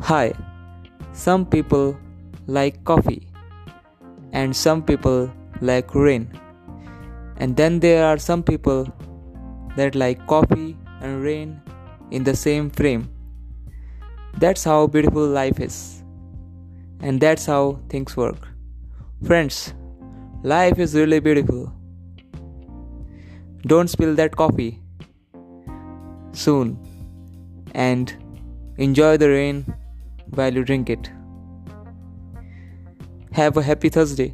Hi, some people like coffee, and some people like rain, and then there are some people that like coffee and rain in the same frame. That's how beautiful life is, and that's how things work. Friends, life is really beautiful. Don't spill that coffee soon and enjoy the rain while you drink it. Have a happy Thursday.